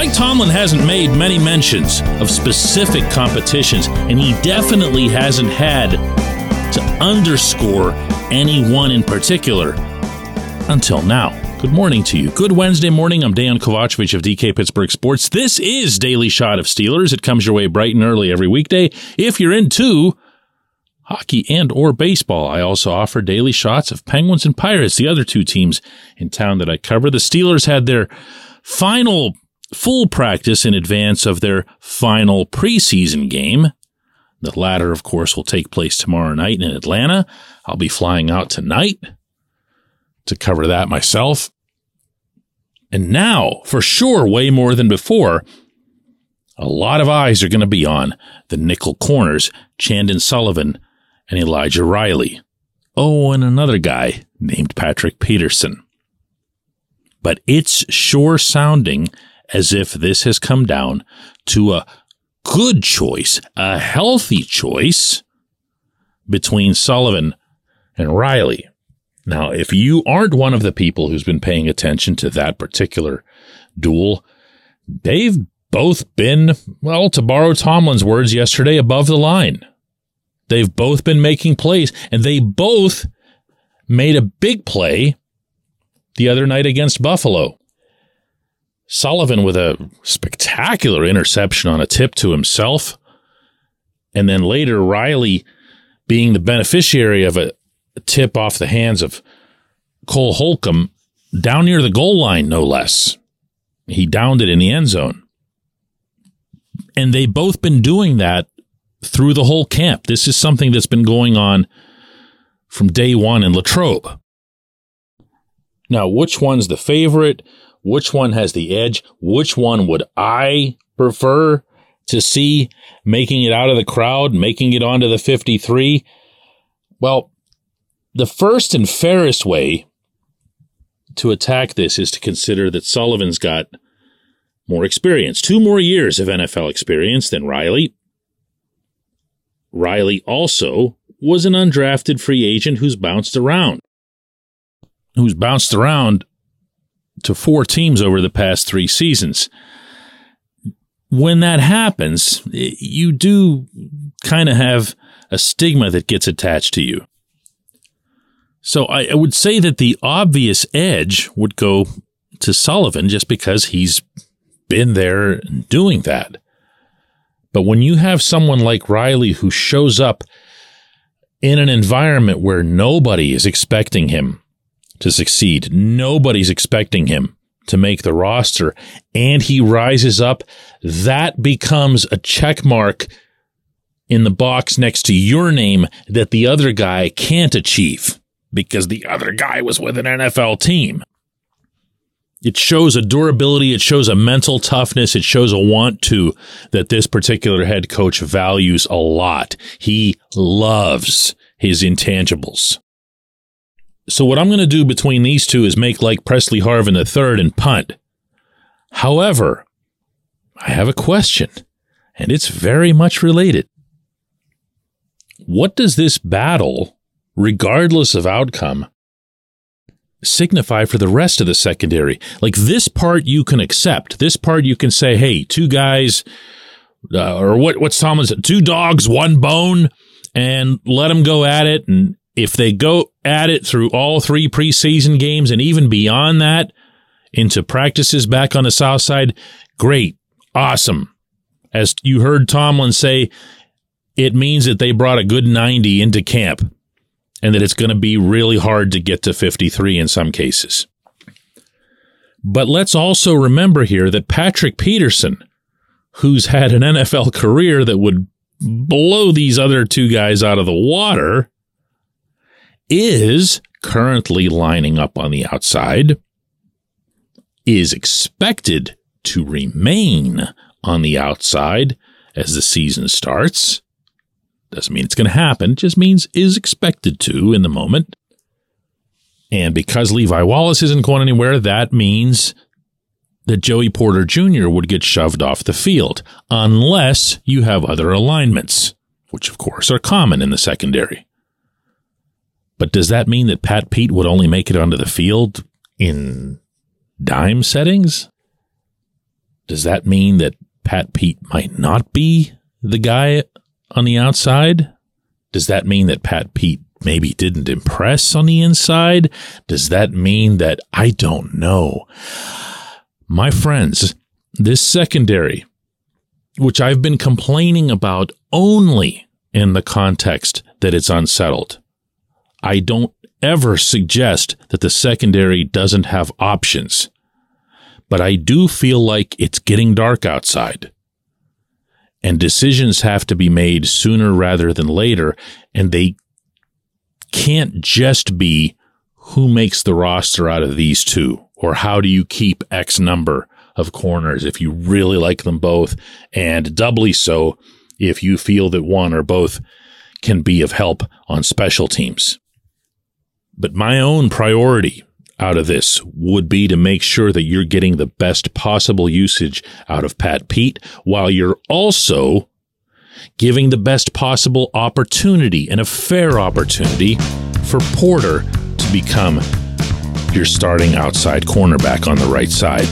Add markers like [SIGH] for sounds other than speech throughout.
Mike Tomlin hasn't made many mentions of specific competitions, and he definitely hasn't had to underscore any one in particular until now. Good morning to you. Good Wednesday morning. I'm Dejan Kovacevic of DK Pittsburgh Sports. This is Daily Shot of Steelers. It comes your way bright and early every weekday. If you're into hockey and or baseball, I also offer daily shots of Penguins and Pirates, the other two teams in town that I cover. The Steelers had their final full practice in advance of their final preseason game. The latter, of course, will take place tomorrow night in Atlanta. I'll be flying out tonight to cover that myself. And now, for sure, way more than before, a lot of eyes are going to be on the nickel corners, Chandon Sullivan and Elijah Riley. Oh, and another guy named Patrick Peterson. But it's sure sounding as if this has come down to a good choice, a healthy choice between Sullivan and Riley. Now, if you aren't one of the people who's been paying attention to that particular duel, they've both been, well, to borrow Tomlin's words yesterday, above the line. They've both been making plays, and they both made a big play the other night against Buffalo. Sullivan with a spectacular interception on a tip to himself. And then later, Riley being the beneficiary of a tip off the hands of Cole Holcomb down near the goal line, no less. He downed it in the end zone. And they've both been doing that through the whole camp. This is something that's been going on from day one in Latrobe. Now, which one's the favorite? Which one has the edge? Which one would I prefer to see making it out of the crowd, making it onto the 53? Well, the first and fairest way to attack this is to consider that Sullivan's got more experience, two more years of NFL experience than Riley. Riley also was an undrafted free agent who's bounced around, who's bounced around to four teams over the past three seasons. When that happens, you do kind of have a stigma that gets attached to you. So I, I would say that the obvious edge would go to Sullivan just because he's been there doing that. But when you have someone like Riley who shows up in an environment where nobody is expecting him to succeed. Nobody's expecting him to make the roster and he rises up. That becomes a check mark in the box next to your name that the other guy can't achieve because the other guy was with an NFL team. It shows a durability. It shows a mental toughness. It shows a want to that this particular head coach values a lot. He loves his intangibles. So what I'm going to do between these two is make like Pressley Harvin the third and punt. However, I have a question, and it's very much related. What does this battle, regardless of outcome, signify for the rest of the secondary? Like this part you can accept. This part you can say, hey, two guys, uh, or what, what's Thomas, two dogs, one bone, and let them go at it and if they go at it through all three preseason games and even beyond that into practices back on the south side, great, awesome. As you heard Tomlin say, it means that they brought a good 90 into camp and that it's going to be really hard to get to 53 in some cases. But let's also remember here that Patrick Peterson, who's had an NFL career that would blow these other two guys out of the water, is currently lining up on the outside, is expected to remain on the outside as the season starts. Doesn't mean it's going to happen, just means is expected to in the moment. And because Levi Wallace isn't going anywhere, that means that Joey Porter Jr. would get shoved off the field unless you have other alignments, which of course are common in the secondary. But does that mean that Pat Pete would only make it onto the field in dime settings? Does that mean that Pat Pete might not be the guy on the outside? Does that mean that Pat Pete maybe didn't impress on the inside? Does that mean that I don't know? My friends, this secondary, which I've been complaining about only in the context that it's unsettled. I don't ever suggest that the secondary doesn't have options, but I do feel like it's getting dark outside. And decisions have to be made sooner rather than later, and they can't just be who makes the roster out of these two, or how do you keep X number of corners if you really like them both, and doubly so if you feel that one or both can be of help on special teams. But my own priority out of this would be to make sure that you're getting the best possible usage out of Pat Pete while you're also giving the best possible opportunity and a fair opportunity for Porter to become your starting outside cornerback on the right side.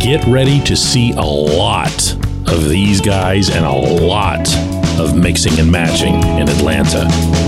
Get ready to see a lot of these guys and a lot of mixing and matching in Atlanta.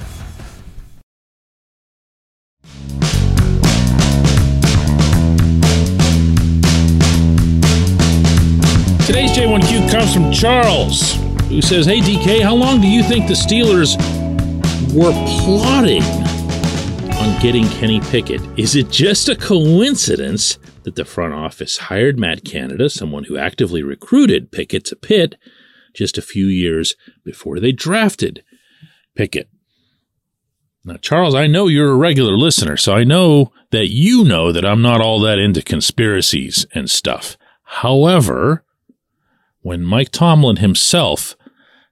comes from Charles, who says, Hey DK, how long do you think the Steelers were plotting on getting Kenny Pickett? Is it just a coincidence that the front office hired Matt Canada, someone who actively recruited Pickett to Pitt, just a few years before they drafted Pickett? Now, Charles, I know you're a regular listener, so I know that you know that I'm not all that into conspiracies and stuff. However, when Mike Tomlin himself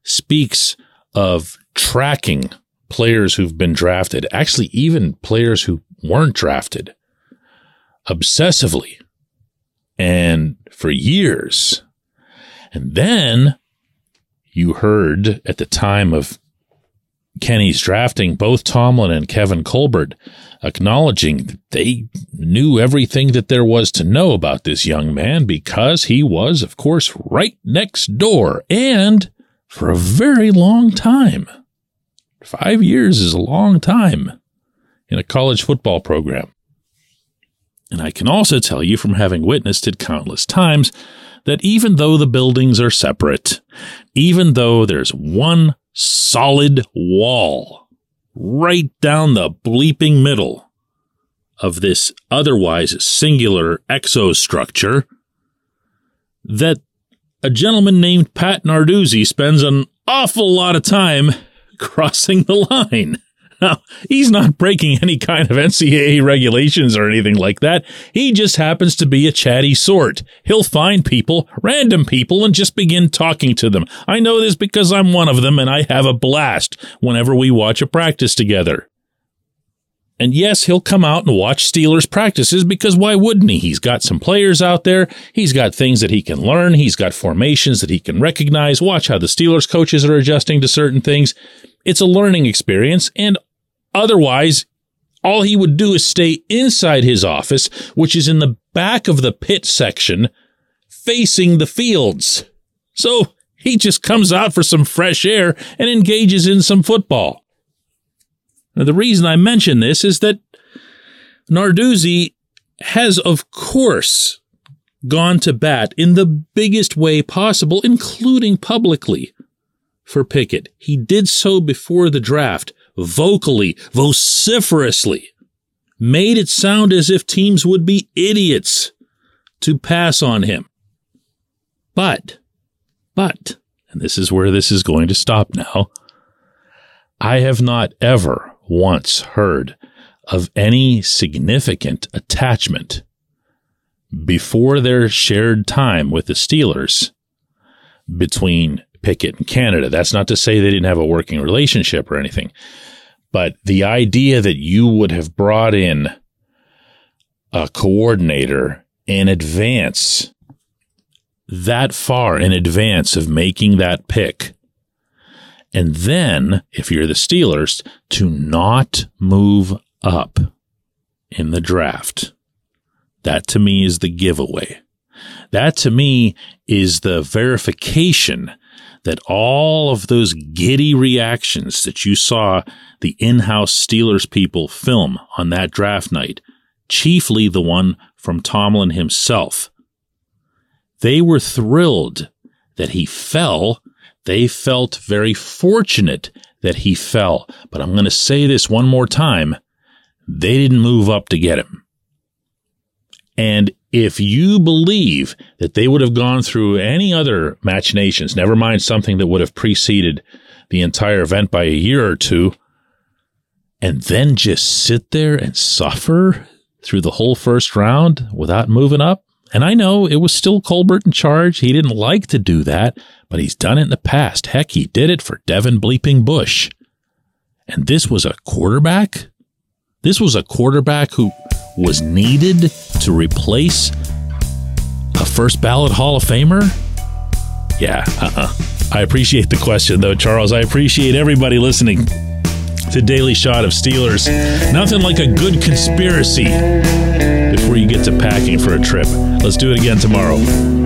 speaks of tracking players who've been drafted, actually, even players who weren't drafted, obsessively and for years. And then you heard at the time of Kenny's drafting, both Tomlin and Kevin Colbert acknowledging they knew everything that there was to know about this young man because he was, of course, right next door and for a very long time. Five years is a long time in a college football program. And I can also tell you from having witnessed it countless times that even though the buildings are separate, even though there's one solid wall right down the bleeping middle of this otherwise singular exostructure that a gentleman named Pat Narduzzi spends an awful lot of time [LAUGHS] crossing the line. Now, [LAUGHS] he's not breaking any kind of NCAA regulations or anything like that. He just happens to be a chatty sort. He'll find people, random people, and just begin talking to them. I know this because I'm one of them and I have a blast whenever we watch a practice together. And yes, he'll come out and watch Steelers practices because why wouldn't he? He's got some players out there. He's got things that he can learn. He's got formations that he can recognize. Watch how the Steelers coaches are adjusting to certain things. It's a learning experience. And Otherwise, all he would do is stay inside his office, which is in the back of the Pitt section facing the fields. So he just comes out for some fresh air and engages in some football. Now, the reason I mention this is that Narduzzi has, of course, gone to bat in the biggest way possible, including publicly, for Pickett. He did so before the draft vocally, vociferously, made it sound as if teams would be idiots to pass on him. But, but, and this is where this is going to stop now, I have not ever once heard of any significant attachment before their shared time with the Steelers between Pickett and Canada. That's not to say they didn't have a working relationship or anything. But the idea that you would have brought in a coordinator in advance, that far in advance of making that pick, and then, if you're the Steelers, to not move up in the draft. That to me is the giveaway. That to me is the verification that all of those giddy reactions that you saw the in-house Steelers people film on that draft night, chiefly the one from Tomlin himself, they were thrilled that he fell. They felt very fortunate that he fell. But I'm going to say this one more time. They didn't move up to get him. And if you believe that they would have gone through any other machinations, never mind something that would have preceded the entire event by a year or two, and then just sit there and suffer through the whole first round without moving up. And I know it was still Colbert in charge. He didn't like to do that, but he's done it in the past. Heck, he did it for Devin Bleeping Bush. And this was a quarterback? This was a quarterback who was needed to replace a first ballot Hall of Famer? Yeah, uh-uh. I appreciate the question, though, Charles. I appreciate everybody listening to Daily Shot of Steelers. Nothing like a good conspiracy before you get to packing for a trip. Let's do it again tomorrow.